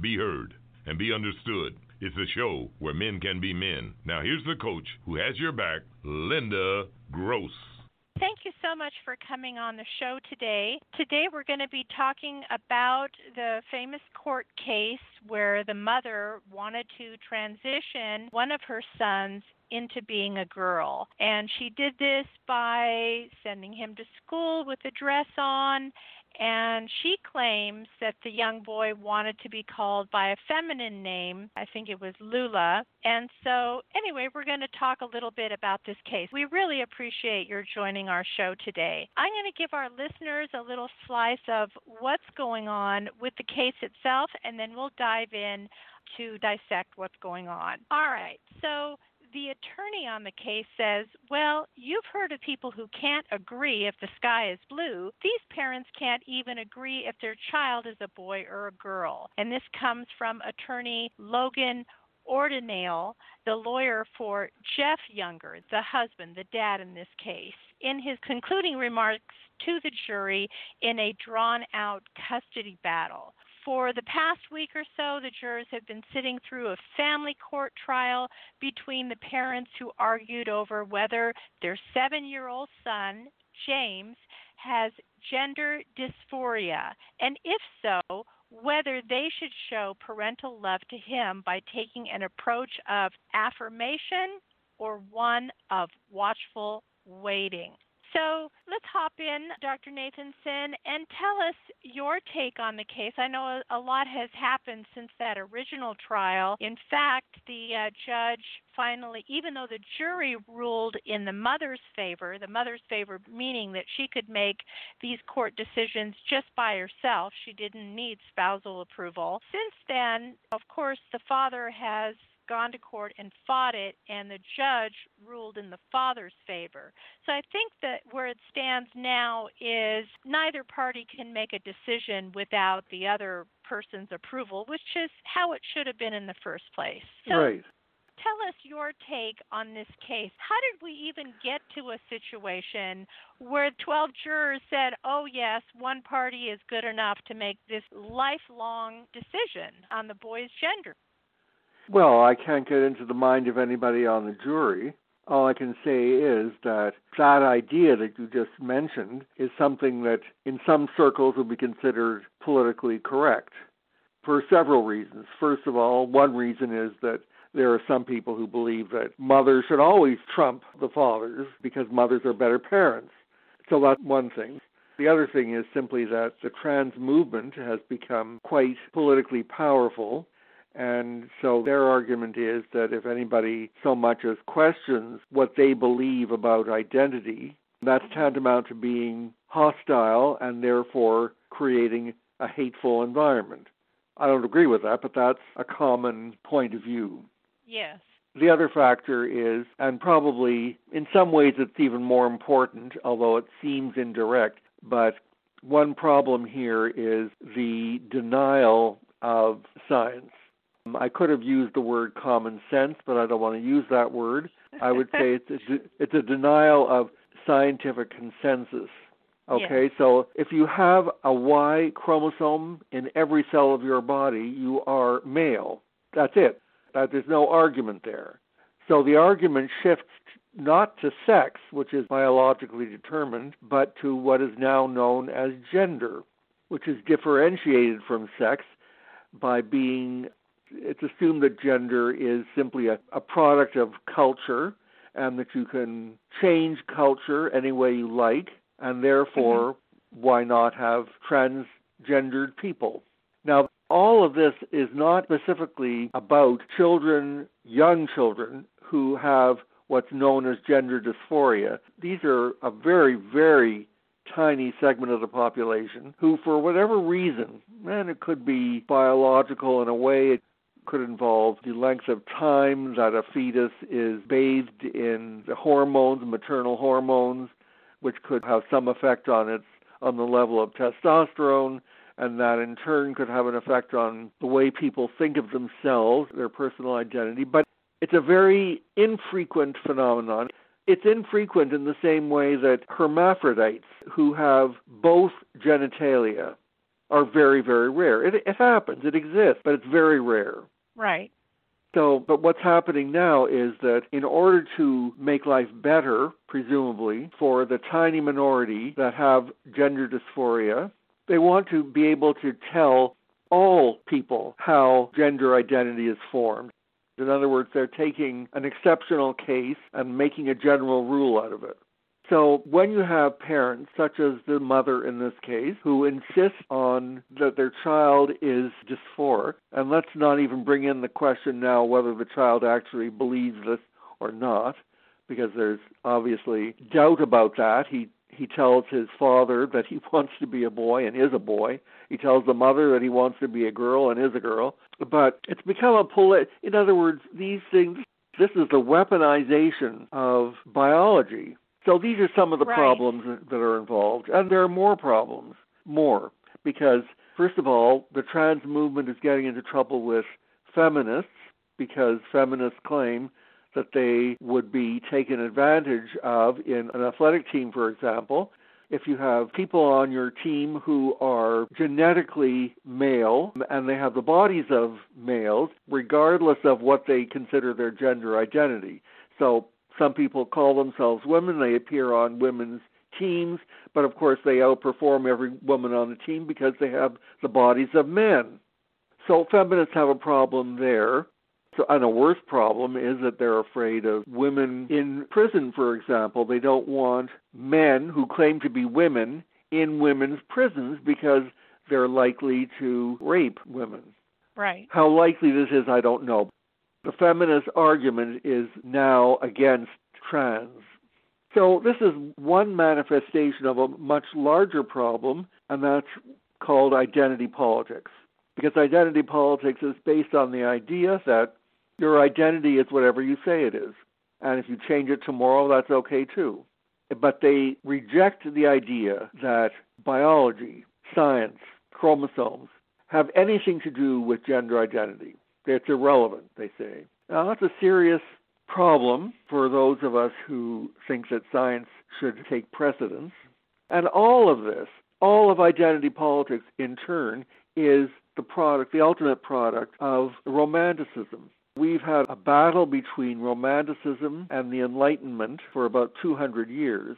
be heard, and be understood. It's a show where men can be men. Now, here's the coach who has your back, Linda Gross. Thank you so much for coming on the show today. Today we're going to be talking about the famous court case where the mother wanted to transition one of her sons into being a girl. And she did this by sending him to school with a dress on and she claims that the young boy wanted to be called by a feminine name. I think it was Lula. And so, anyway, we're going to talk a little bit about this case. We really appreciate your joining our show today. I'm going to give our listeners a little slice of what's going on with the case itself, and then we'll dive in to dissect what's going on. All right. So, the attorney on the case says, Well, you've heard of people who can't agree if the sky is blue. These parents can't even agree if their child is a boy or a girl. And this comes from attorney Logan Ordinale, the lawyer for Jeff Younger, the husband, the dad in this case, in his concluding remarks to the jury in a drawn out custody battle. For the past week or so, the jurors have been sitting through a family court trial between the parents who argued over whether their seven year old son, James, has gender dysphoria, and if so, whether they should show parental love to him by taking an approach of affirmation or one of watchful waiting. So let's hop in, Dr. Nathanson, and tell us your take on the case. I know a lot has happened since that original trial. In fact, the uh, judge finally, even though the jury ruled in the mother's favor, the mother's favor meaning that she could make these court decisions just by herself, she didn't need spousal approval. Since then, of course, the father has gone to court and fought it, and the judge ruled in the father's favor. So I think that where it stands now is neither party can make a decision without the other person's approval, which is how it should have been in the first place. So right. Tell us your take on this case. How did we even get to a situation where 12 jurors said, oh, yes, one party is good enough to make this lifelong decision on the boy's gender? Well, I can't get into the mind of anybody on the jury. All I can say is that that idea that you just mentioned is something that in some circles would be considered politically correct for several reasons. First of all, one reason is that there are some people who believe that mothers should always trump the fathers because mothers are better parents. So that's one thing. The other thing is simply that the trans movement has become quite politically powerful and so their argument is that if anybody so much as questions what they believe about identity, that's tantamount to being hostile and therefore creating a hateful environment. I don't agree with that, but that's a common point of view. Yes. The other factor is, and probably in some ways it's even more important, although it seems indirect, but one problem here is the denial of science. Um, I could have used the word common sense, but I don't want to use that word. I would say it's a, it's a denial of scientific consensus. Okay, yeah. so if you have a Y chromosome in every cell of your body, you are male. That's it. That there's no argument there. So the argument shifts not to sex, which is biologically determined, but to what is now known as gender, which is differentiated from sex by being it's assumed that gender is simply a, a product of culture and that you can change culture any way you like, and therefore, mm-hmm. why not have transgendered people? Now, all of this is not specifically about children, young children, who have what's known as gender dysphoria. These are a very, very tiny segment of the population who, for whatever reason, and it could be biological in a way, it could involve the length of time that a fetus is bathed in the hormones, maternal hormones, which could have some effect on its on the level of testosterone, and that in turn could have an effect on the way people think of themselves, their personal identity. But it's a very infrequent phenomenon. It's infrequent in the same way that hermaphrodites who have both genitalia are very, very rare. It, it happens, it exists, but it's very rare. Right. So, but what's happening now is that in order to make life better, presumably, for the tiny minority that have gender dysphoria, they want to be able to tell all people how gender identity is formed. In other words, they're taking an exceptional case and making a general rule out of it. So when you have parents, such as the mother in this case, who insist on that their child is dysphoric, and let's not even bring in the question now whether the child actually believes this or not, because there's obviously doubt about that. He he tells his father that he wants to be a boy and is a boy. He tells the mother that he wants to be a girl and is a girl. But it's become a polit. In other words, these things. This is the weaponization of biology so these are some of the right. problems that are involved, and there are more problems, more, because first of all, the trans movement is getting into trouble with feminists because feminists claim that they would be taken advantage of in an athletic team, for example. If you have people on your team who are genetically male and they have the bodies of males, regardless of what they consider their gender identity. So some people call themselves women. They appear on women's teams, but of course they outperform every woman on the team because they have the bodies of men. So feminists have a problem there. So, and a worse problem is that they're afraid of women in prison, for example. They don't want men who claim to be women in women's prisons because they're likely to rape women. Right. How likely this is, I don't know. The feminist argument is now against trans. So, this is one manifestation of a much larger problem, and that's called identity politics. Because identity politics is based on the idea that your identity is whatever you say it is. And if you change it tomorrow, that's okay too. But they reject the idea that biology, science, chromosomes have anything to do with gender identity. It's irrelevant, they say. Now, that's a serious problem for those of us who think that science should take precedence. And all of this, all of identity politics in turn, is the product, the ultimate product of romanticism. We've had a battle between romanticism and the Enlightenment for about 200 years,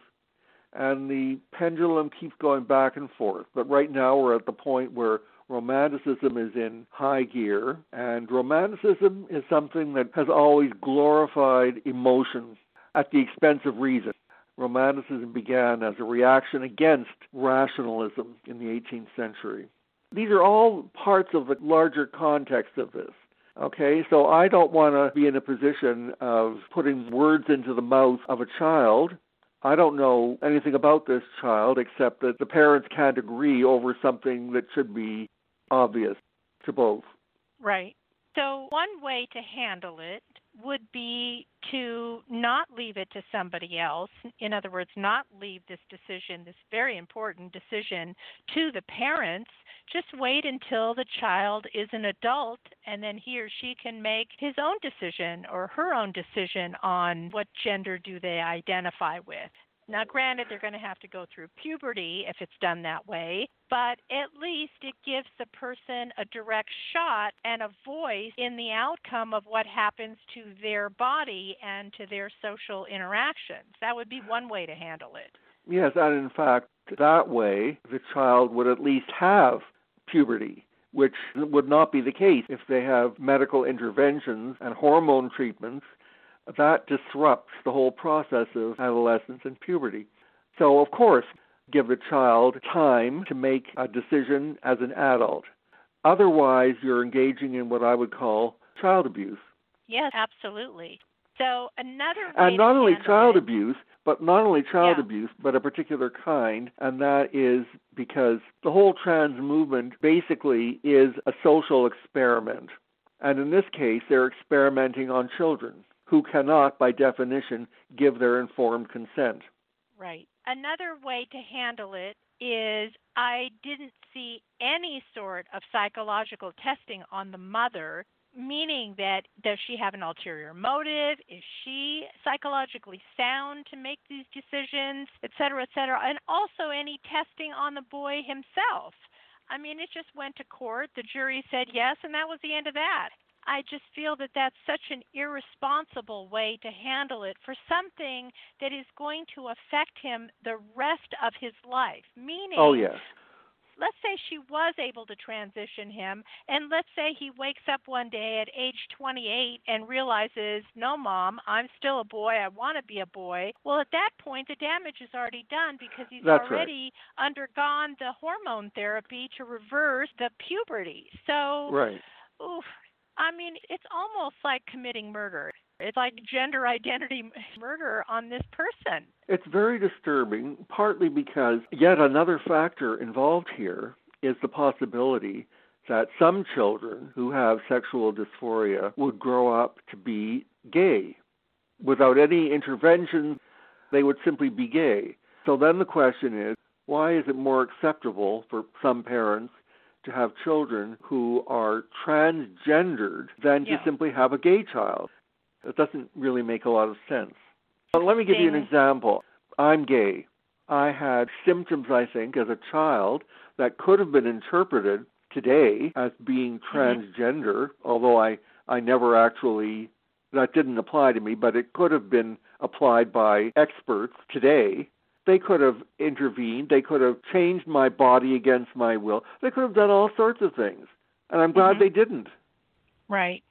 and the pendulum keeps going back and forth. But right now we're at the point where Romanticism is in high gear, and Romanticism is something that has always glorified emotion at the expense of reason. Romanticism began as a reaction against rationalism in the 18th century. These are all parts of the larger context of this. Okay, so I don't want to be in a position of putting words into the mouth of a child. I don't know anything about this child except that the parents can't agree over something that should be obvious to both. Right. So, one way to handle it would be to not leave it to somebody else. In other words, not leave this decision, this very important decision, to the parents. Just wait until the child is an adult and then he or she can make his own decision or her own decision on what gender do they identify with. Now, granted, they're going to have to go through puberty if it's done that way, but at least it gives the person a direct shot and a voice in the outcome of what happens to their body and to their social interactions. That would be one way to handle it. Yes, and in fact, that way, the child would at least have puberty which would not be the case if they have medical interventions and hormone treatments that disrupts the whole process of adolescence and puberty. So, of course, give the child time to make a decision as an adult. Otherwise, you're engaging in what I would call child abuse. Yes, absolutely. So, another and not only child it, abuse, but not only child Yeah. abuse, but a particular kind, and that is because the whole trans movement basically is a social experiment. And in this case, they're experimenting on children who cannot, by definition, give their informed consent. Right. Another way to handle it is I didn't see any sort of psychological testing on the mother, meaning that does she have an ulterior motive? Is she psychologically sound to make these decisions, et cetera, et cetera? And also any testing on the boy himself. I mean, it just went to court. The jury said yes, and that was the end of that. I just feel that that's such an irresponsible way to handle it for something that is going to affect him the rest of his life. Meaning, Oh, yes. let's say she was able to transition him, and let's say he wakes up one day at age 28 and realizes, no, mom, I'm still a boy. I want to be a boy. Well, at that point, the damage is already done because he's That's right. already undergone the hormone therapy to reverse the puberty. So, Right. oof, I mean, it's almost like committing murder. It's like gender identity murder on this person. It's very disturbing, partly because yet another factor involved here is the possibility that some children who have sexual dysphoria would grow up to be gay. Without any intervention, they would simply be gay. So then the question is why is it more acceptable for some parents to have children who are transgendered than Yeah. to simply have a gay child? It doesn't really make a lot of sense. But let me give you an example. I'm gay. I had symptoms, I think, as a child that could have been interpreted today as being mm-hmm. transgender, although I, I never actually, that didn't apply to me, but it could have been applied by experts today. They could have intervened. They could have changed my body against my will. They could have done all sorts of things. And I'm glad Mhm. they didn't. Right.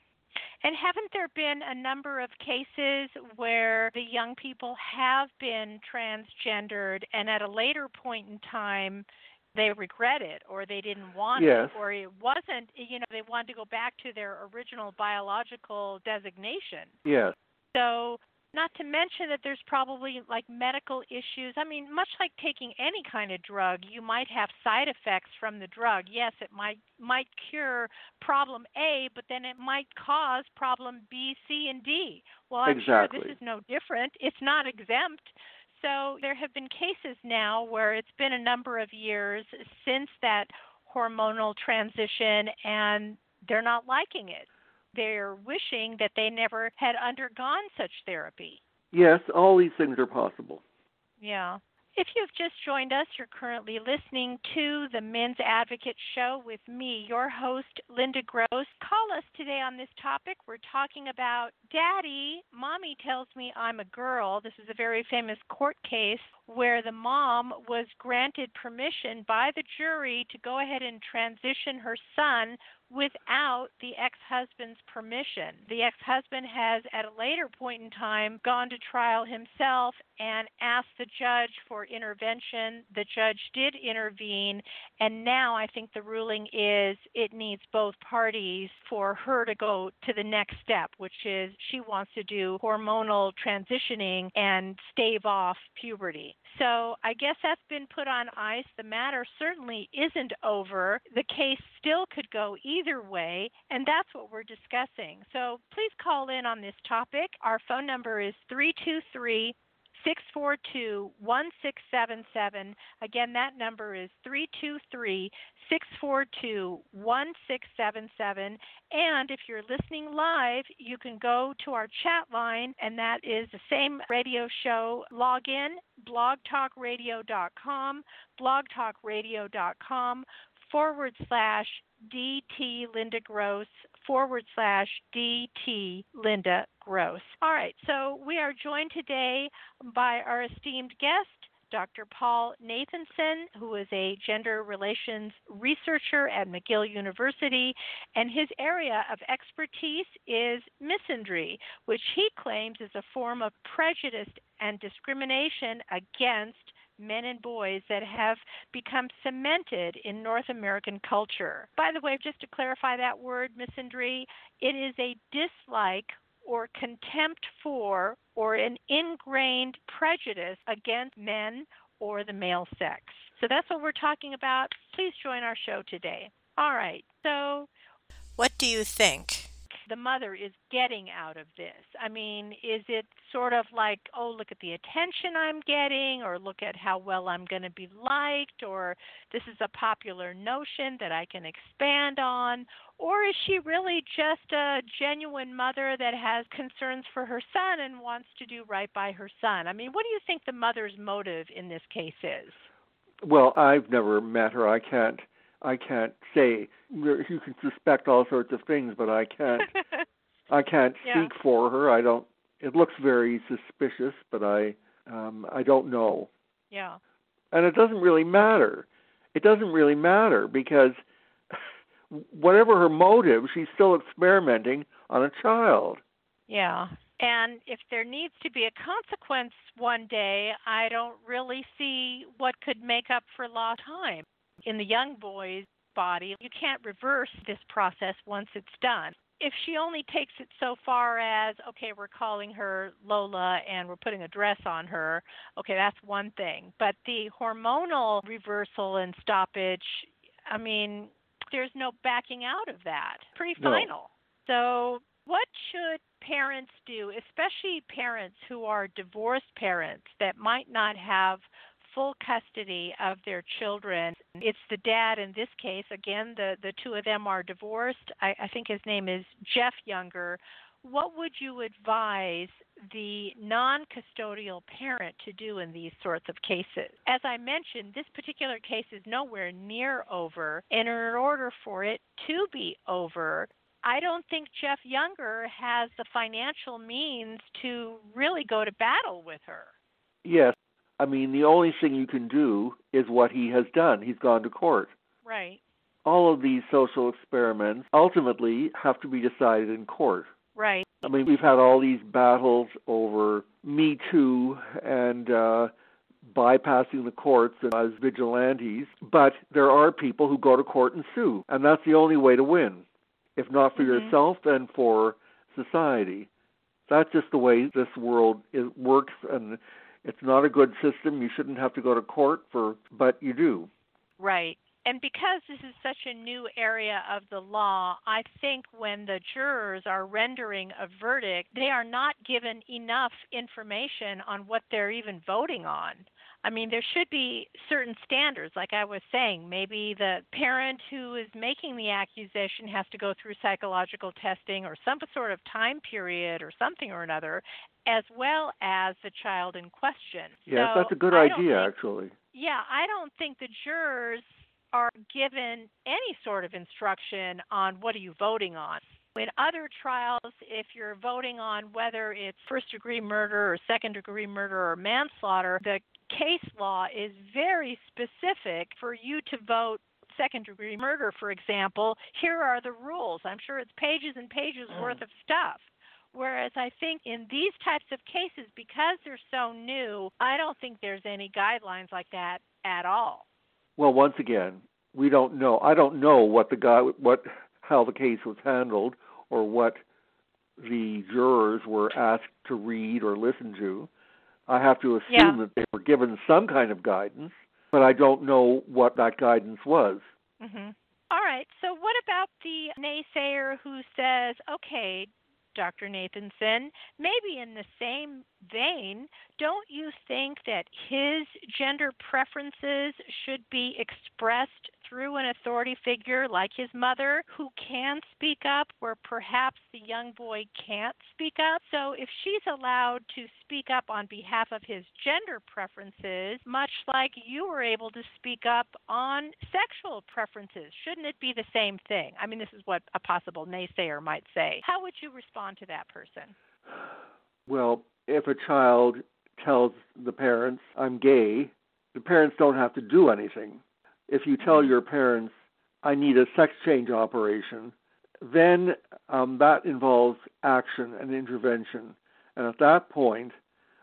And haven't there been a number of cases where the young people have been transgendered and at a later point in time they regret it or they didn't want Yes. it or it wasn't, you know, they wanted to go back to their original biological designation. Yes. So, not to mention that there's probably like medical issues. I mean, much like taking any kind of drug, you might have side effects from the drug. Yes, it might might cure problem A, but then it might cause problem B, C, and D. Well, I'm sure this is no different. It's not exempt. So there have been cases now where it's been a number of years since that hormonal transition and they're not liking it they're wishing that they never had undergone such therapy. Yes, all these things are possible. Yeah. If you've just joined us, you're currently listening to the Men's Advocate Show with me, your host, Linda Gross. Call us today on this topic. We're talking about Daddy, Mommy tells me I'm a girl. This is a very famous court case where the mom was granted permission by the jury to go ahead and transition her son without the ex husband's permission. The ex husband has, at a later point in time, gone to trial himself and asked the judge for intervention. The judge did intervene, and now I think the ruling is it needs both parties for her to go to the next step, which is she wants to do hormonal transitioning and stave off puberty. So I guess that's been put on ice. The matter certainly isn't over. The case still could go either way, and that's what we're discussing. So please call in on this topic. Our phone number is 323 642 1677. Again, that number is 323 642 1677. And if you're listening live, you can go to our chat line, and that is the same radio show login, blogtalkradio.com, blogtalkradio.com forward slash DT Linda Gross forward slash DT Linda Gross. All right, so we are joined today by our esteemed guest, Dr. Paul Nathanson, who is a gender relations researcher at McGill University, and his area of expertise is misandry, which he claims is a form of prejudice and discrimination against men and boys that have become cemented in North American culture. By the way, just to clarify that word, misandry, it is a dislike or contempt for or an ingrained prejudice against men or the male sex. So that's what we're talking about. Please join our show today. All right. So, what do you think? The mother is getting out of this? I mean, is it sort of like, oh, look at the attention I'm getting, or look at how well I'm going to be liked, or this is a popular notion that I can expand on? Or is she really just a genuine mother that has concerns for her son and wants to do right by her son? I mean, what do you think the mother's motive in this case is? Well, I've never met her. I can't I can't say. You can suspect all sorts of things, but I can't. I can't yeah. speak for her. I don't. It looks very suspicious, but I um, I don't know. Yeah. And it doesn't really matter. It doesn't really matter because whatever her motive, she's still experimenting on a child. Yeah. And if there needs to be a consequence one day, I don't really see what could make up for lost time in the young boy's body, you can't reverse this process once it's done. If she only takes it so far as, okay, we're calling her Lola and we're putting a dress on her, okay, that's one thing. But the hormonal reversal and stoppage, I mean, there's no backing out of that. Pretty final. No. So, what should parents do, especially parents who are divorced parents that might not have full custody of their children. It's the dad in this case. Again, the, the two of them are divorced. I, I think his name is Jeff Younger. What would you advise the non custodial parent to do in these sorts of cases? As I mentioned, this particular case is nowhere near over, and in order for it to be over, I don't think Jeff Younger has the financial means to really go to battle with her. Yes, I mean, the only thing you can do is what he has done. He's gone to court. Right. All of these social experiments ultimately have to be decided in court. Right. I mean, we've had all these battles over Me Too and uh, bypassing the courts as vigilantes, but there are people who go to court and sue, and that's the only way to win. If not for mm-hmm. yourself, then for society. That's just the way this world is, works, and it's not a good system. You shouldn't have to go to court for, but you do. Right. And because this is such a new area of the law, I think when the jurors are rendering a verdict, they are not given enough information on what they're even voting on. I mean, there should be certain standards, like I was saying. Maybe the parent who is making the accusation has to go through psychological testing or some sort of time period or something or another, as well as the child in question. Yes, so that's a good idea, think, actually. Yeah, I don't think the jurors are given any sort of instruction on what are you voting on. In other trials, if you're voting on whether it's first degree murder or second degree murder or manslaughter, the case law is very specific for you to vote second degree murder, for example. Here are the rules. I'm sure it's pages and pages mm. worth of stuff. Whereas I think in these types of cases, because they're so new, I don't think there's any guidelines like that at all. Well, once again, we don't know. I don't know what the guy, what, how the case was handled, or what the jurors were asked to read or listen to. I have to assume yeah. that they were given some kind of guidance, but I don't know what that guidance was. Mm-hmm. All right. So, what about the naysayer who says, okay, Dr. Nathanson, maybe in the same vein, don't you think that his gender preferences should be expressed through an authority figure like his mother who can speak up where perhaps the young boy can't speak up? So if she's allowed to speak up on behalf of his gender preferences, much like you were able to speak up on sexual preferences, shouldn't it be the same thing? I mean, this is what a possible naysayer might say. How would you respond to that person? Well, if a child tells the parents, I'm gay, the parents don't have to do anything. If you tell your parents, I need a sex change operation, then um, that involves action and intervention. And at that point,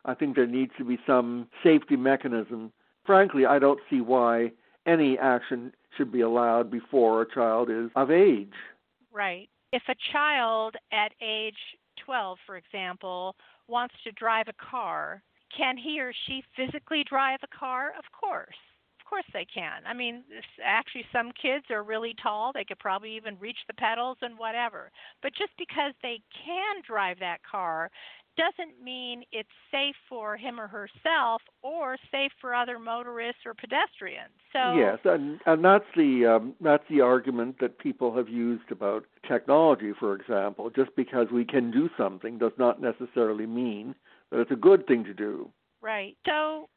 I think there needs to be some safety mechanism. Frankly, I don't see why any action should be allowed before a child is of age. Right. If a child at age 12, for example, wants to drive a car, can he or she physically drive a car? Of course. Of course they can. I mean, actually, some kids are really tall. They could probably even reach the pedals and whatever. But just because they can drive that car doesn't mean it's safe for him or herself or safe for other motorists or pedestrians. So yes, and and that's the um, that's the argument that people have used about technology, for example. Just because we can do something does not necessarily mean that it's a good thing to do. Right. So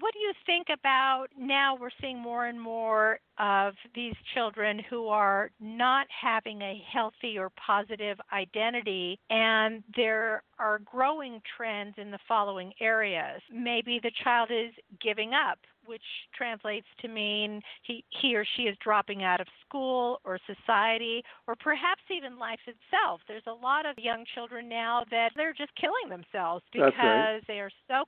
what do you think about now we're seeing more and more of these children who are not having a healthy or positive identity and there are growing trends in the following areas maybe the child is giving up which translates to mean he, he or she is dropping out of school or society or perhaps even life itself. There's a lot of young children now that they're just killing themselves because right. they are so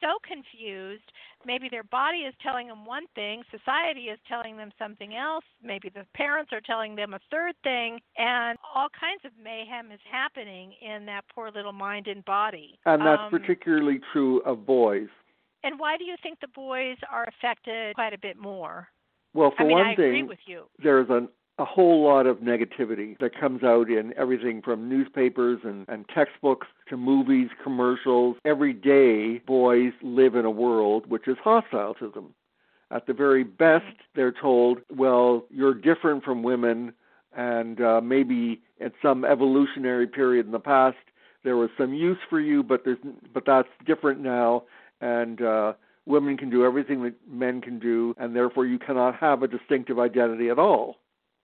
so confused. Maybe their body is telling them one thing, society is telling them something else, maybe the parents are telling them a third thing, and all kinds of mayhem is happening in that poor little mind and body. And that's um, particularly true of boys. And why do you think the boys are affected quite a bit more? Well, for I mean, one I thing, agree with you. there's an, a whole lot of negativity that comes out in everything from newspapers and, and textbooks to movies, commercials. Every day, boys live in a world which is hostile to them. At the very best, they're told, well, you're different from women, and uh, maybe at some evolutionary period in the past, there was some use for you, but there's but that's different now, and uh, women can do everything that men can do, and therefore you cannot have a distinctive identity at all.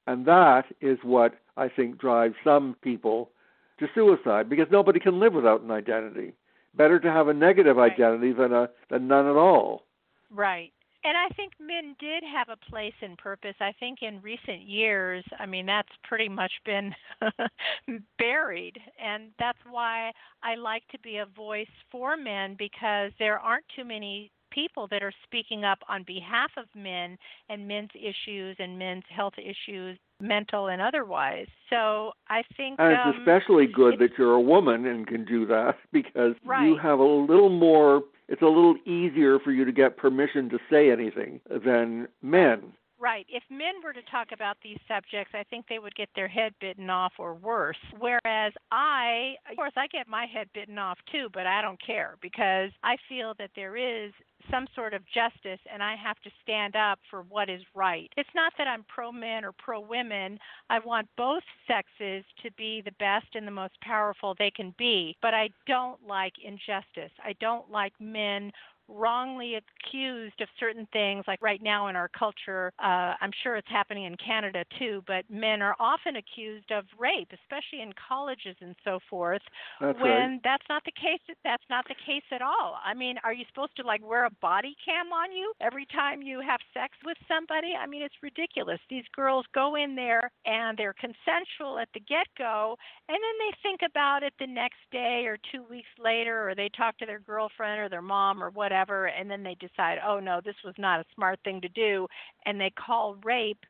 And that is what I think drives some people to suicide because nobody can live without an identity. Better to have a negative Right. identity than a than none at all. Right. And I think men did have a place and purpose. I think in recent years, I mean, that's pretty much been buried. And that's why I like to be a voice for men because there aren't too many people that are speaking up on behalf of men and men's issues and men's health issues, mental and otherwise. So I think. And it's um, especially good it's- that you're a woman and can do that because you have a little more it's a little easier for you to get permission to say anything than men. Right. If men were to talk about these subjects, I think they would get their head bitten off or worse. Whereas I, of course, I get my head bitten off too, but I don't care because I feel that there is some sort of justice and I have to stand up for what is right. It's not that I'm pro men or pro women. I want both sexes to be the best and the most powerful they can be, but I don't like injustice. I don't like men wrongly accused of certain things like right now in our culture uh, i'm sure it's happening in canada too but men are often accused of rape especially in colleges and so forth That's when right. that's not the case that's not the case at all. I mean are you supposed to like wear a body cam on you every time you have sex with somebody? I mean it's ridiculous. These girls go in there and they're consensual at the get go and then they think about it the next day or two weeks later or they talk to their girlfriend or their mom or whatever and then they decide oh no this was not a smart thing to do and they call rape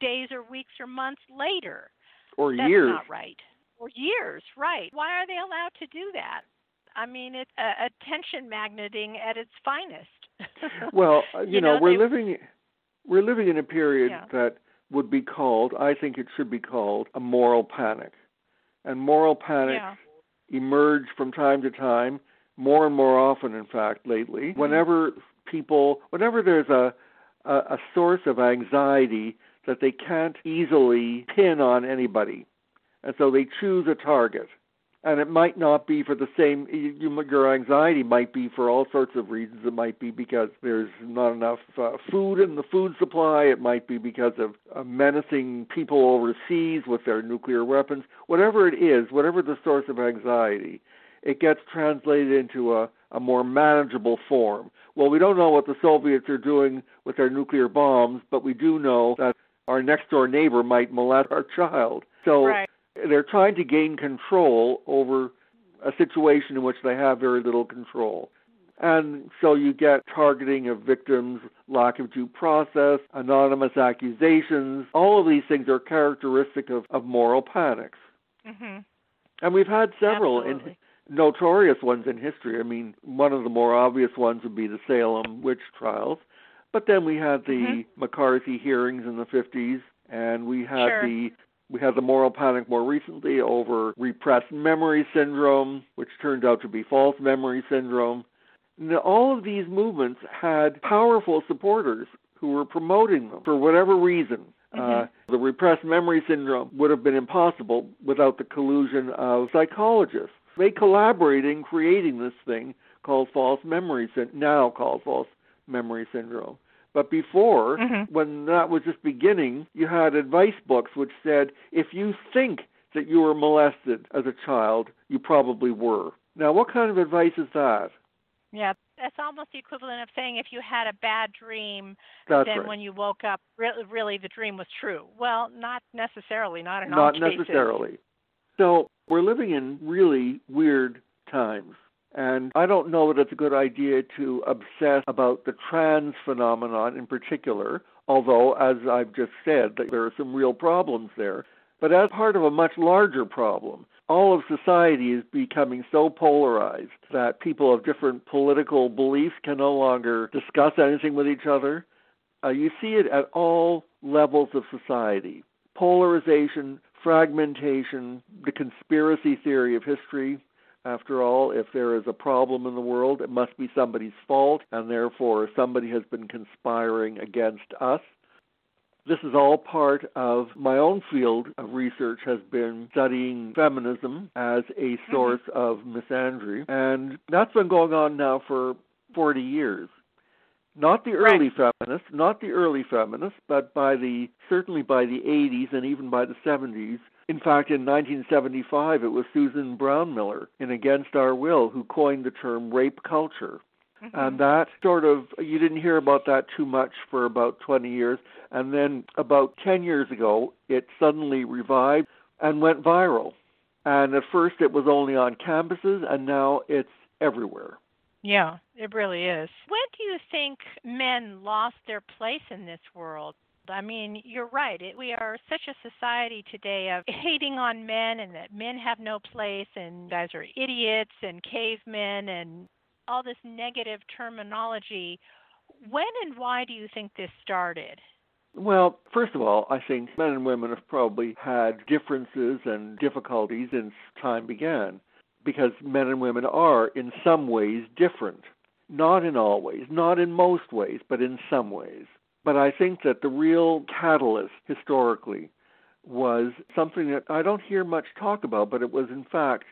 days or weeks or months later Or that's years. not right or years right why are they allowed to do that i mean it's uh, attention magneting at its finest Well, uh, you, You know, know, we're they- living we're living in a period Yeah. that would be called, I think it should be called a moral panic. And moral panics yeah emerge from time to time, more and more often in fact lately. Mm-hmm. Whenever people whenever there's a, a a source of anxiety that they can't easily pin on anybody. And so they choose a target. And it might not be for the same. You, you, your anxiety might be for all sorts of reasons. It might be because there's not enough uh, food in the food supply. It might be because of uh, menacing people overseas with their nuclear weapons. Whatever it is, whatever the source of anxiety, it gets translated into a, a more manageable form. Well, we don't know what the Soviets are doing with their nuclear bombs, but we do know that our next door neighbor might molest our child. So right they're trying to gain control over a situation in which they have very little control. And so you get targeting of victims, lack of due process, anonymous accusations. All of these things are characteristic of, of moral panics. mhm And we've had several Absolutely. in notorious ones in history. I mean, one of the more obvious ones would be the Salem witch trials. But then we had the Mhm. McCarthy hearings in the 50s, and we had Sure. the we had the moral panic more recently over repressed memory syndrome, which turned out to be false memory syndrome. Now, all of these movements had powerful supporters who were promoting them for whatever reason. Uh, Mhm. the repressed memory syndrome would have been impossible without the collusion of psychologists. They collaborated in creating this thing called false memory syndrome, now called false memory syndrome. But before, Mhm. when that was just beginning, you had advice books which said if you think that you were molested as a child, you probably were. Now, what kind of advice is that? Yeah, that's almost the equivalent of saying if you had a bad dream, That's then right. when you woke up, really, really the dream was true. Well, not necessarily, not in all cases. Not necessarily. So we're living in really weird times. And I don't know that it's a good idea to obsess about the trans phenomenon in particular, although, as I've just said, there are some real problems there. But as part of a much larger problem, all of society is becoming so polarized that people of different political beliefs can no longer discuss anything with each other. Uh, you see it at all levels of society polarization, fragmentation, the conspiracy theory of history. After all, if there is a problem in the world, it must be somebody's fault, and therefore somebody has been conspiring against us. This is all part of my own field of research has been studying feminism as a mm-hmm. source of misandry, and that's been going on now for 40 years. Not the early feminists, not the early feminists, but by the certainly by the 80s and even by the 70s. In fact, in 1975, it was Susan Brownmiller in Against Our Will who coined the term rape culture. Mhm. And that sort of, you didn't hear about that too much for about 20 years. And then about 10 years ago, it suddenly revived and went viral. And at first it was only on campuses, and now it's everywhere. Yeah, it really is. When do you think men lost their place in this world? I mean, you're right. It, we are such a society today of hating on men and that men have no place and guys are idiots and cavemen and all this negative terminology. When and why do you think this started? Well, first of all, I think men and women have probably had differences and difficulties since time began because men and women are, in some ways, different. Not in all ways, not in most ways, but in some ways. But I think that the real catalyst historically was something that I don't hear much talk about, but it was, in fact,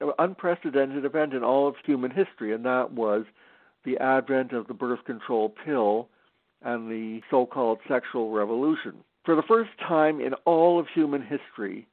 an unprecedented event in all of human history, and that was the advent of the birth control pill and the so called sexual revolution. For the first time in all of human history,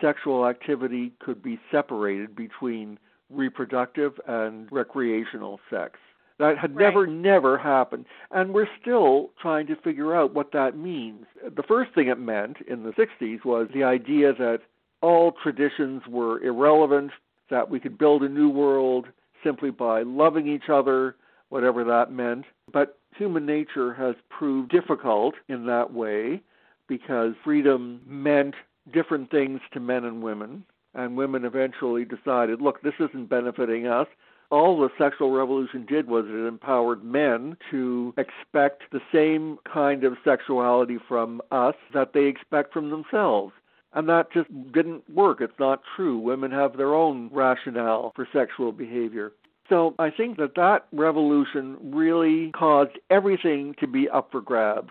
sexual activity could be separated between reproductive and recreational sex. That had Right. never, never happened. And we're still trying to figure out what that means. The first thing it meant in the 60s was the idea that all traditions were irrelevant, that we could build a new world simply by loving each other, whatever that meant. But human nature has proved difficult in that way because freedom meant different things to men and women. And women eventually decided, look, this isn't benefiting us. All the sexual revolution did was it empowered men to expect the same kind of sexuality from us that they expect from themselves. And that just didn't work. It's not true. Women have their own rationale for sexual behavior. So I think that that revolution really caused everything to be up for grabs.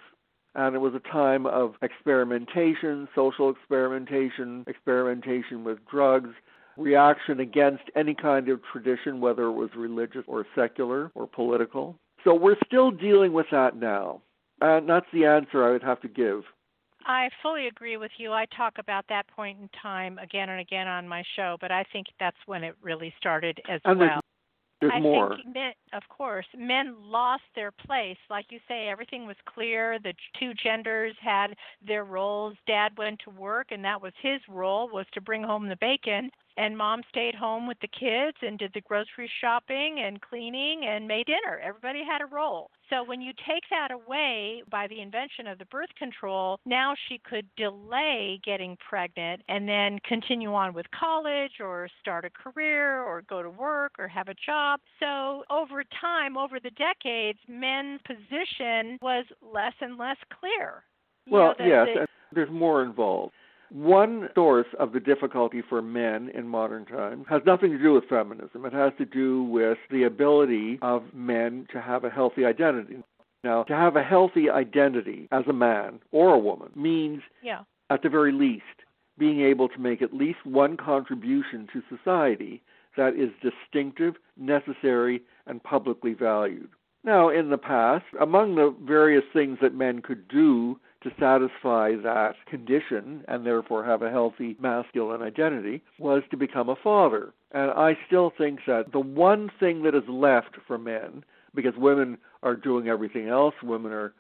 And it was a time of experimentation, social experimentation, experimentation with drugs, reaction against any kind of tradition, whether it was religious or secular or political. So we're still dealing with that now. And that's the answer I would have to give. I fully agree with you. I talk about that point in time again and again on my show, but I think that's when it really started as And well. There's, I more. think men, of course, men lost their place. Like you say, everything was clear. The two genders had their roles. Dad went to work, and that was his role was to bring home the bacon. And mom stayed home with the kids and did the grocery shopping and cleaning and made dinner. Everybody had a role. So when you take that away by the invention of the birth control, now she could delay getting pregnant and then continue on with college or start a career or go to work or have a job. So over time, over the decades, men's position was less and less clear. You well, know, the, yes, the, there's more involved. One source of the difficulty for men in modern times has nothing to do with feminism. It has to do with the ability of men to have a healthy identity. Now, to have a healthy identity as a man or a woman means, yeah. at the very least, being able to make at least one contribution to society that is distinctive, necessary, and publicly valued. Now, in the past, among the various things that men could do to satisfy that condition and therefore have a healthy masculine identity was to become a father. And I still think that the one thing that is left for men, because women are doing everything else, women are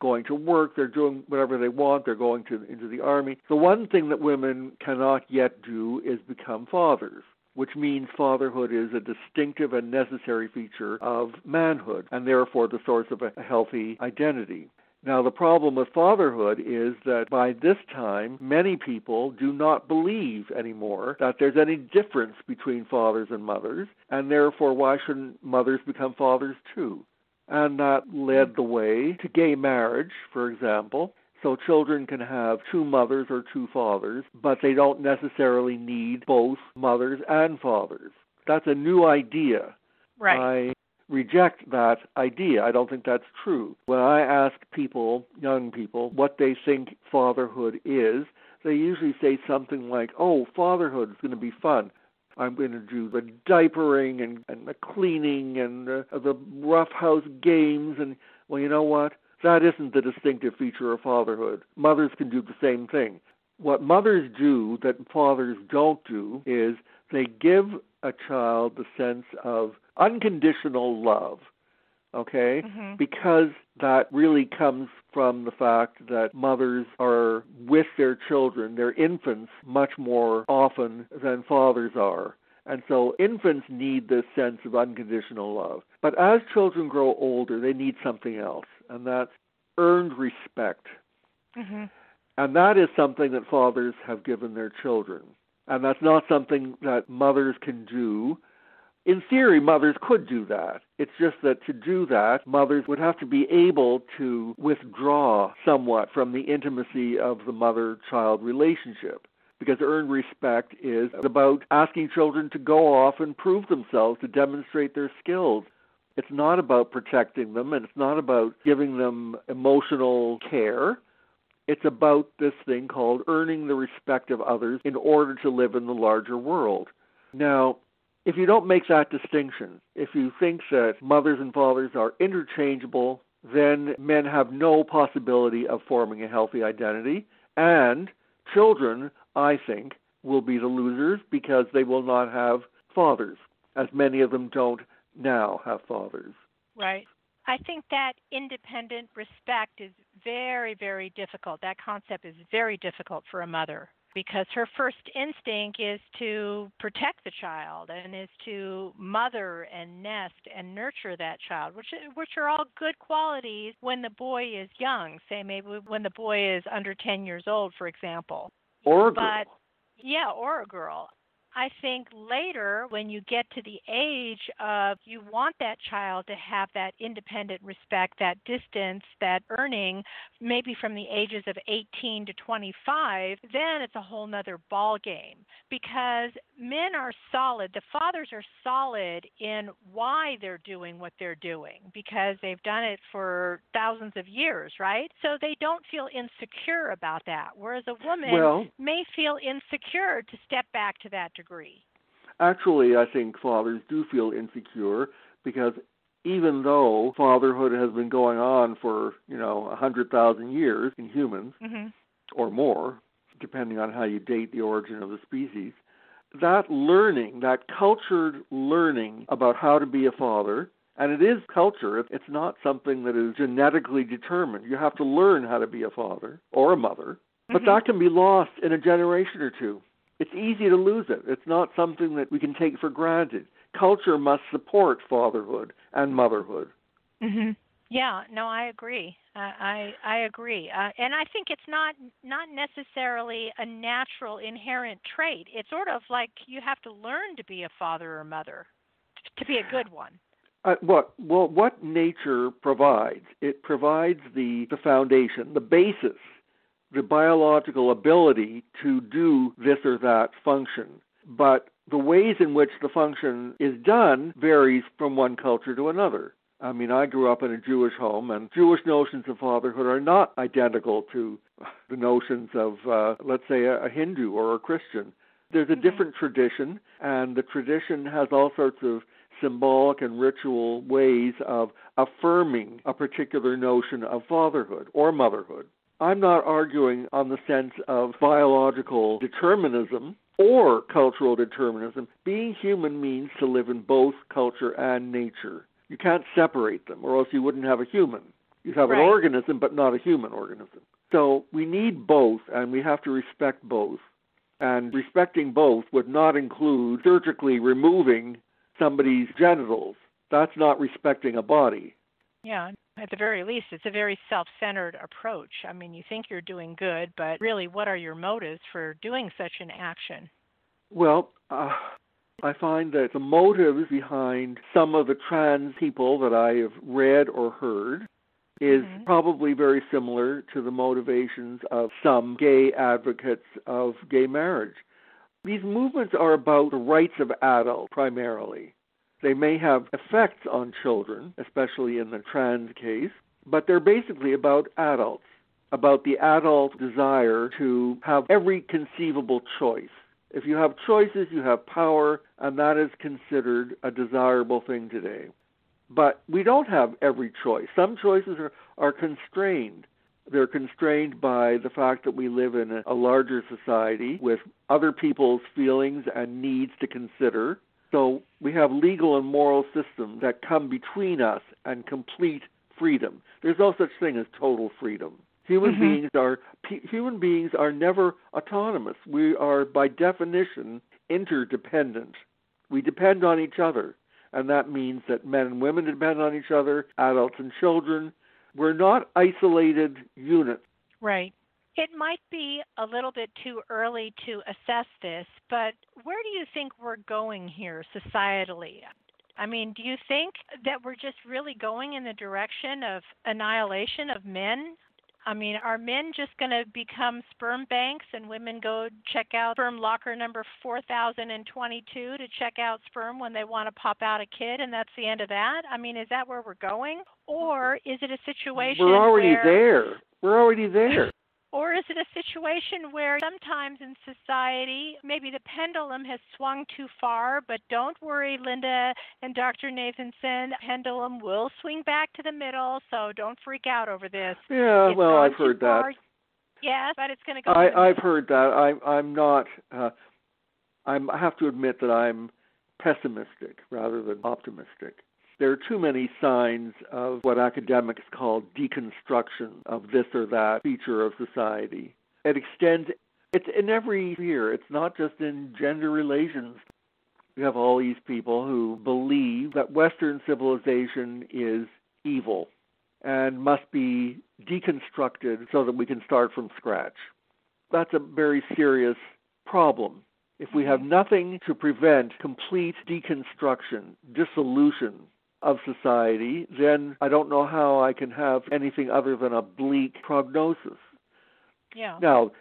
going to work, they're doing whatever they want, they're going to into the army. The one thing that women cannot yet do is become fathers which means fatherhood is a distinctive and necessary feature of manhood and therefore the source of a healthy identity. Now, the problem with fatherhood is that by this time, many people do not believe anymore that there's any difference between fathers and mothers, and therefore, why shouldn't mothers become fathers too? And that led the way to gay marriage, for example. So children can have two mothers or two fathers, but they don't necessarily need both mothers and fathers. That's a new idea. Right. I reject that idea. I don't think that's true. When I ask people, young people, what they think fatherhood is, they usually say something like, oh, fatherhood is going to be fun. I'm going to do the diapering and, and the cleaning and the, the roughhouse games. And, well, you know what? That isn't the distinctive feature of fatherhood. Mothers can do the same thing. What mothers do that fathers don't do is they give a child the sense of unconditional love, okay? Mm-hmm. Because that really comes from the fact that mothers are with their children, their infants, much more often than fathers are. And so infants need this sense of unconditional love. But as children grow older, they need something else, and that's earned respect. Mm-hmm. And that is something that fathers have given their children. And that's not something that mothers can do in theory, mothers could do that. It's just that to do that, mothers would have to be able to withdraw somewhat from the intimacy of the mother child relationship. Because earned respect is about asking children to go off and prove themselves, to demonstrate their skills. It's not about protecting them and it's not about giving them emotional care. It's about this thing called earning the respect of others in order to live in the larger world. Now, if you don't make that distinction, if you think that mothers and fathers are interchangeable, then men have no possibility of forming a healthy identity. And children, I think, will be the losers because they will not have fathers, as many of them don't now have fathers. Right. I think that independent respect is very, very difficult. That concept is very difficult for a mother because her first instinct is to protect the child and is to mother and nest and nurture that child, which which are all good qualities when the boy is young. Say maybe when the boy is under 10 years old, for example. Or a girl. But yeah, or a girl. I think later, when you get to the age of you want that child to have that independent respect, that distance, that earning, maybe from the ages of 18 to 25, then it's a whole nother ball game because men are solid. The fathers are solid in why they're doing what they're doing because they've done it for thousands of years, right? So they don't feel insecure about that. Whereas a woman well, may feel insecure to step back to that degree degree? Actually, I think fathers do feel insecure because even though fatherhood has been going on for, you know, a 100,000 years in humans mm-hmm. or more, depending on how you date the origin of the species, that learning, that cultured learning about how to be a father, and it is culture, it's not something that is genetically determined. You have to learn how to be a father or a mother, but mm-hmm. that can be lost in a generation or two it's easy to lose it. It's not something that we can take for granted. Culture must support fatherhood and motherhood. hmm Yeah, no, I agree. Uh, I I agree, uh, and I think it's not not necessarily a natural inherent trait. It's sort of like you have to learn to be a father or mother to be a good one. Uh, what well what nature provides it provides the the foundation the basis the biological ability to do this or that function but the ways in which the function is done varies from one culture to another i mean i grew up in a jewish home and jewish notions of fatherhood are not identical to the notions of uh, let's say a, a hindu or a christian there's a Mm-hmm. different tradition and the tradition has all sorts of symbolic and ritual ways of affirming a particular notion of fatherhood or motherhood. I'm not arguing on the sense of biological determinism or cultural determinism. Being human means to live in both culture and nature. You can't separate them, or else you wouldn't have a human. You'd have Right. an organism, but not a human organism. So we need both, and we have to respect both. And respecting both would not include surgically removing somebody's genitals. That's not respecting a body. Yeah, at the very least, it's a very self-centered approach. I mean, you think you're doing good, but really, what are your motives for doing such an action? Well, uh, I find that the motives behind some of the trans people that I have read or heard is Mhm. probably very similar to the motivations of some gay advocates of gay marriage. These movements are about the rights of adults primarily. They may have effects on children, especially in the trans case, but they're basically about adults, about the adult desire to have every conceivable choice. If you have choices, you have power, and that is considered a desirable thing today. But we don't have every choice. Some choices are, are constrained. They're constrained by the fact that we live in a, a larger society with other people's feelings and needs to consider. So we have legal and moral systems that come between us and complete freedom. There's no such thing as total freedom. Human Mhm. beings are human beings are never autonomous. We are by definition interdependent. We depend on each other, and that means that men and women depend on each other, adults and children. We're not isolated units. Right. It might be a little bit too early to assess this, but where do you think we're going here societally? I mean, do you think that we're just really going in the direction of annihilation of men? I mean, are men just going to become sperm banks and women go check out sperm locker number 4022 to check out sperm when they want to pop out a kid and that's the end of that? I mean, is that where we're going? Or is it a situation We're already where there. We're already there. Or is it a situation where sometimes in society, maybe the pendulum has swung too far, but don't worry, Linda and Dr. Nathanson, pendulum will swing back to the middle, so don't freak out over this. Yeah, It's well, I've heard that. far. Yes, but it's going to go. I, I've heard that. I, I'm not. Uh, I'm, I have to admit that I'm pessimistic rather than optimistic. There are too many signs of what academics call deconstruction of this or that feature of society. It extends. It's in every sphere. It's not just in gender relations. You have all these people who believe that Western civilization is evil and must be deconstructed so that we can start from scratch. That's a very serious problem. If we have mm-hmm. nothing to prevent complete deconstruction, dissolution of society, then I don't know how I can have anything other than a bleak prognosis. Yeah. Now,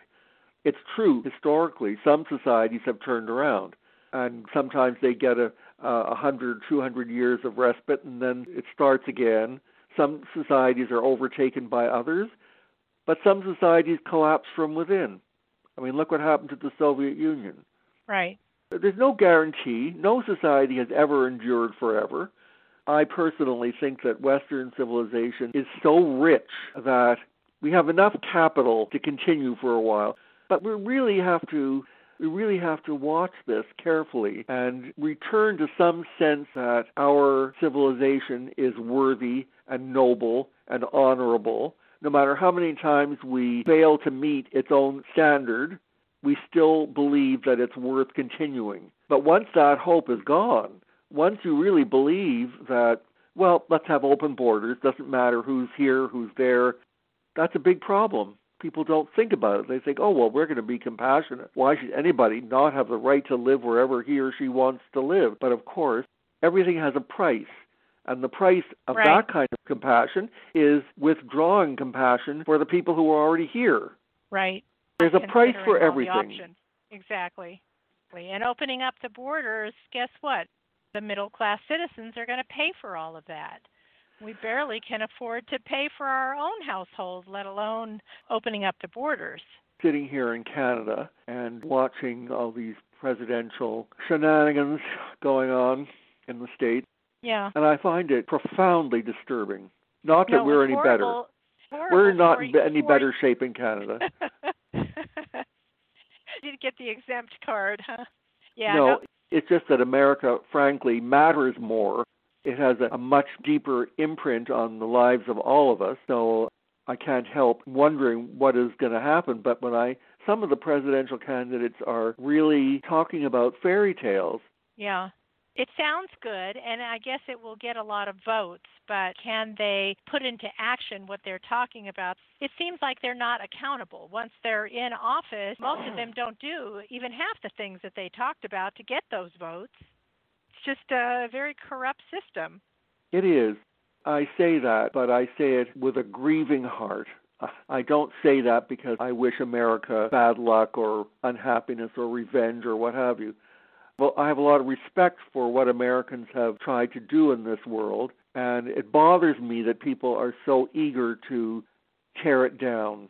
it's true historically, some societies have turned around, and sometimes they get a, a hundred, two hundred years of respite, and then it starts again. Some societies are overtaken by others, but some societies collapse from within. I mean, look what happened to the Soviet Union. Right. There's no guarantee. No society has ever endured forever. I personally think that Western civilization is so rich that we have enough capital to continue for a while. But we really have to we really have to watch this carefully and return to some sense that our civilization is worthy and noble and honorable. No matter how many times we fail to meet its own standard, we still believe that it's worth continuing. But once that hope is gone, once you really believe that, well, let's have open borders, doesn't matter who's here, who's there, that's a big problem. People don't think about it. They think, oh, well, we're going to be compassionate. Why should anybody not have the right to live wherever he or she wants to live? But of course, everything has a price. And the price of Right. that kind of compassion is withdrawing compassion for the people who are already here. Right. There's a price for everything. Exactly. And opening up the borders, guess what? The middle class citizens are going to pay for all of that. We barely can afford to pay for our own household, let alone opening up the borders. Sitting here in Canada and watching all these presidential shenanigans going on in the States, Yeah. and I find it profoundly disturbing. Not that No, we're any better. horrible- horrible We're not in any better shape in Canada. Did get the exempt card, huh? Yeah. no, it's just that America, frankly, matters more. It has a, a much deeper imprint on the lives of all of us. So I can't help wondering what is going to happen. But when I, some of the presidential candidates are really talking about fairy tales. Yeah. It sounds good, and I guess it will get a lot of votes, but can they put into action what they're talking about? It seems like they're not accountable. Once they're in office, most of them don't do even half the things that they talked about to get those votes. It's just a very corrupt system. It is. I say that, but I say it with a grieving heart. I don't say that because I wish America bad luck or unhappiness or revenge or what have you. Well, I have a lot of respect for what Americans have tried to do in this world, and it bothers me that people are so eager to tear it down.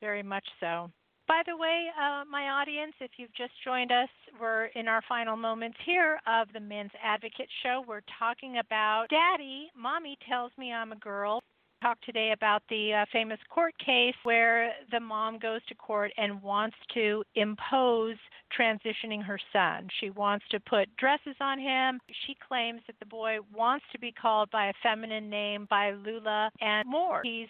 Very much so. By the way, uh, my audience, if you've just joined us, we're in our final moments here of the Men's Advocate Show. We're talking about Daddy, Mommy tells me I'm a girl. Talk today about the uh, famous court case where the mom goes to court and wants to impose transitioning her son. She wants to put dresses on him. She claims that the boy wants to be called by a feminine name, by Luna, and more. He's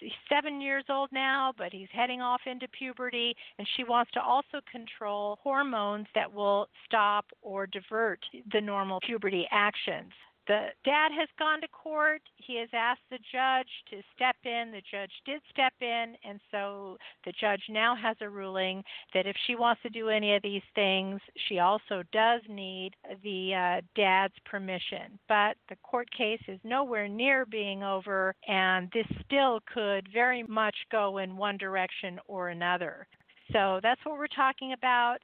he's seven years old now, but he's heading off into puberty, and she wants to also control hormones that will stop or divert the normal puberty actions. The dad has gone to court. He has asked the judge to step in. The judge did step in, and so the judge now has a ruling that if she wants to do any of these things, she also does need the uh, dad's permission. But the court case is nowhere near being over, and this still could very much go in one direction or another. So that's what we're talking about.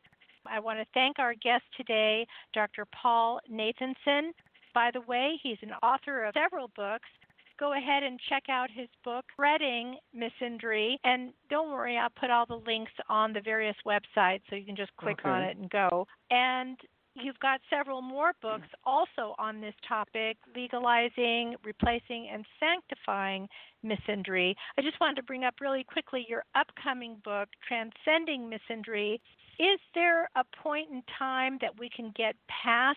I want to thank our guest today, Dr. Paul Nathanson. By the way, he's an author of several books. Go ahead and check out his book, Spreading Misandry. And don't worry, I'll put all the links on the various websites so you can just click on it and go. And you've got several more books also on this topic legalizing, replacing, and sanctifying misandry. I just wanted to bring up really quickly your upcoming book, Transcending Misandry. Is there a point in time that we can get past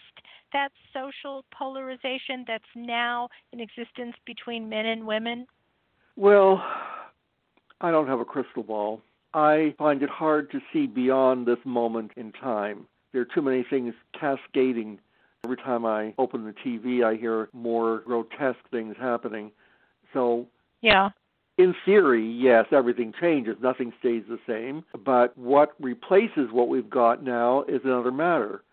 that social polarization that's now in existence between men and women? Well, I don't have a crystal ball. I find it hard to see beyond this moment in time. There are too many things cascading. Every time I open the TV, I hear more grotesque things happening. So, Yeah. In theory, yes, everything changes, nothing stays the same. But what replaces what we've got now is another matter.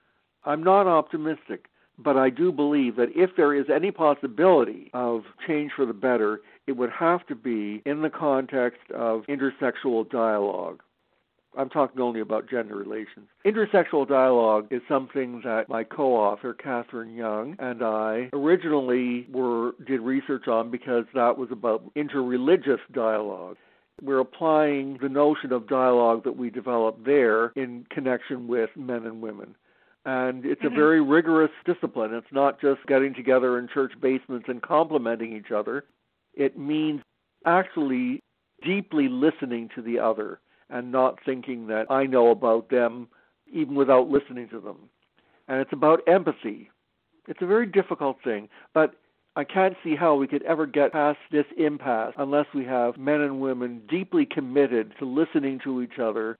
I'm not optimistic, but I do believe that if there is any possibility of change for the better, it would have to be in the context of intersexual dialogue. I'm talking only about gender relations. Intersexual dialogue is something that my co-author Katherine Young and I originally were did research on because that was about interreligious dialogue. We're applying the notion of dialogue that we developed there in connection with men and women. And it's Mhm. a very rigorous discipline. It's not just getting together in church basements and complimenting each other. It means actually deeply listening to the other and not thinking that I know about them even without listening to them. And it's about empathy. It's a very difficult thing, but I can't see how we could ever get past this impasse unless we have men and women deeply committed to listening to each other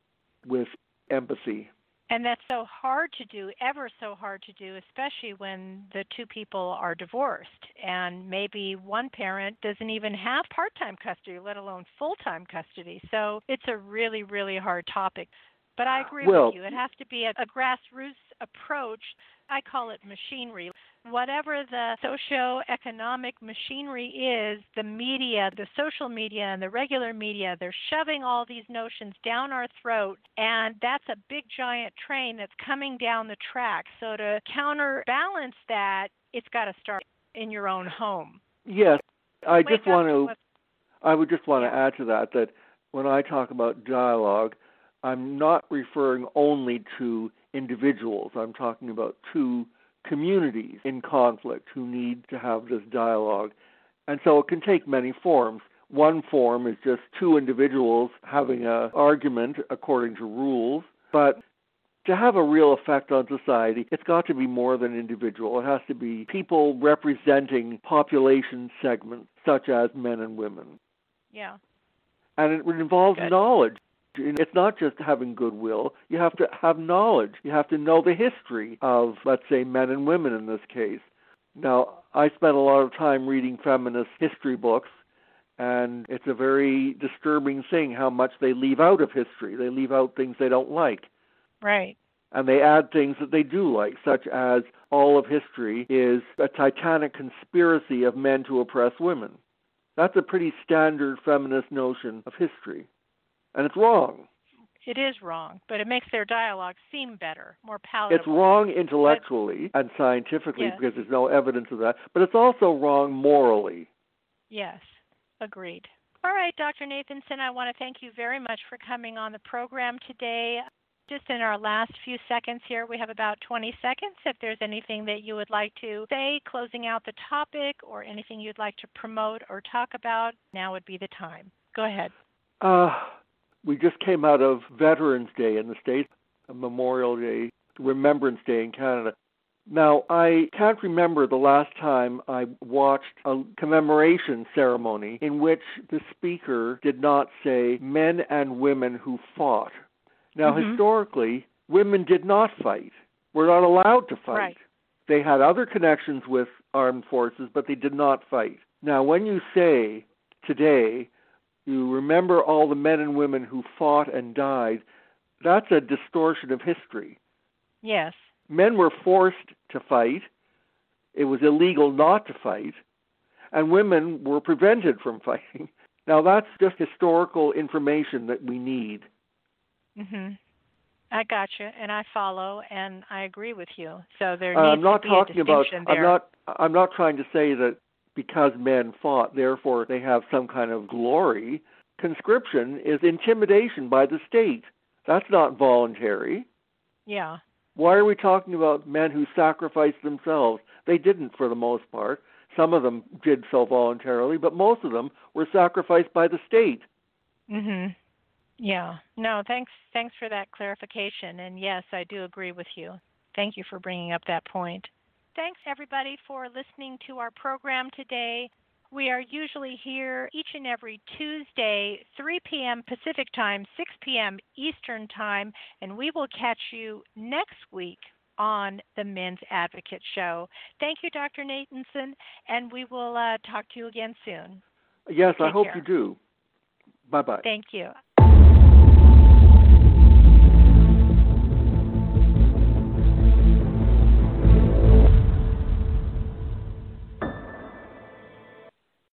with empathy. And that's so hard to do, ever so hard to do, especially when the two people are divorced. And maybe one parent doesn't even have part time custody, let alone full time custody. So it's a really, really hard topic. But I agree Well- with you. It has to be a, a grassroots approach. I call it machinery. Whatever the socio-economic machinery is, the media, the social media, and the regular media, they're shoving all these notions down our throat, and that's a big giant train that's coming down the track. So to counterbalance that, it's got to start in your own home. Yes, I Wake just want to I would just want Yeah. to add to that that when I talk about dialogue, I'm not referring only to individuals. I'm talking about two communities in conflict who need to have this dialogue. And so it can take many forms. One form is just two individuals having an argument according to rules, but to have a real effect on society, it's got to be more than individual. It has to be people representing population segments, such as men and women. Yeah. And it involves Good. knowledge. It's not just having goodwill. You have to have knowledge. You have to know the history of, let's say, men and women in this case. Now, I spent a lot of time reading feminist history books, and it's a very disturbing thing how much they leave out of history. They leave out things they don't like Right. and they add things that they do like, such as all of history is a titanic conspiracy of men to oppress women. That's a pretty standard feminist notion of history. And it's wrong. It is wrong, but it makes their dialogue seem better, more palatable. It's wrong intellectually and scientifically Yes. because there's no evidence of that, but it's also wrong morally. Yes, agreed. All right, Dr. Nathanson, I want to thank you very much for coming on the program today. Just in our last few seconds here, we have about 20 seconds. If there's anything that you would like to say, closing out the topic, or anything you'd like to promote or talk about, now would be the time. Go ahead. Uh, we just came out of Veterans Day in the States, Memorial Day, Remembrance Day in Canada. Now, I can't remember the last time I watched a commemoration ceremony in which the speaker did not say men and women who fought. Now, Mhm. historically, women did not fight. Were not allowed to fight. Right. They had other connections with armed forces, but they did not fight. Now, when you say today, you remember all the men and women who fought and died, that's a distortion of history. Yes. Men were forced to fight, it was illegal not to fight, and women were prevented from fighting. Now, that's just historical information that we need. Mhm. I gotcha, and I follow, and I agree with you. So there Uh, needs I'm not to be talking a about. distinction I'm not. I'm not trying to say that because men fought, therefore they have some kind of glory. Conscription is intimidation by the state. That's not voluntary. Yeah. Why are we talking about men who sacrificed themselves? They didn't, for the most part. Some of them did so voluntarily, but most of them were sacrificed by the state. Mhm. Yeah. No, thanks thanks for that clarification and yes, I do agree with you. Thank you for bringing up that point. Thanks everybody for listening to our program today. We are usually here each and every Tuesday, 3 p.m. Pacific Time, 6 p.m. Eastern Time, and we will catch you next week on the Men's Advocate Show. Thank you, Dr. Nathanson, and we will uh, talk to you again soon. Yes, I hope care. you do. Bye bye. Thank you.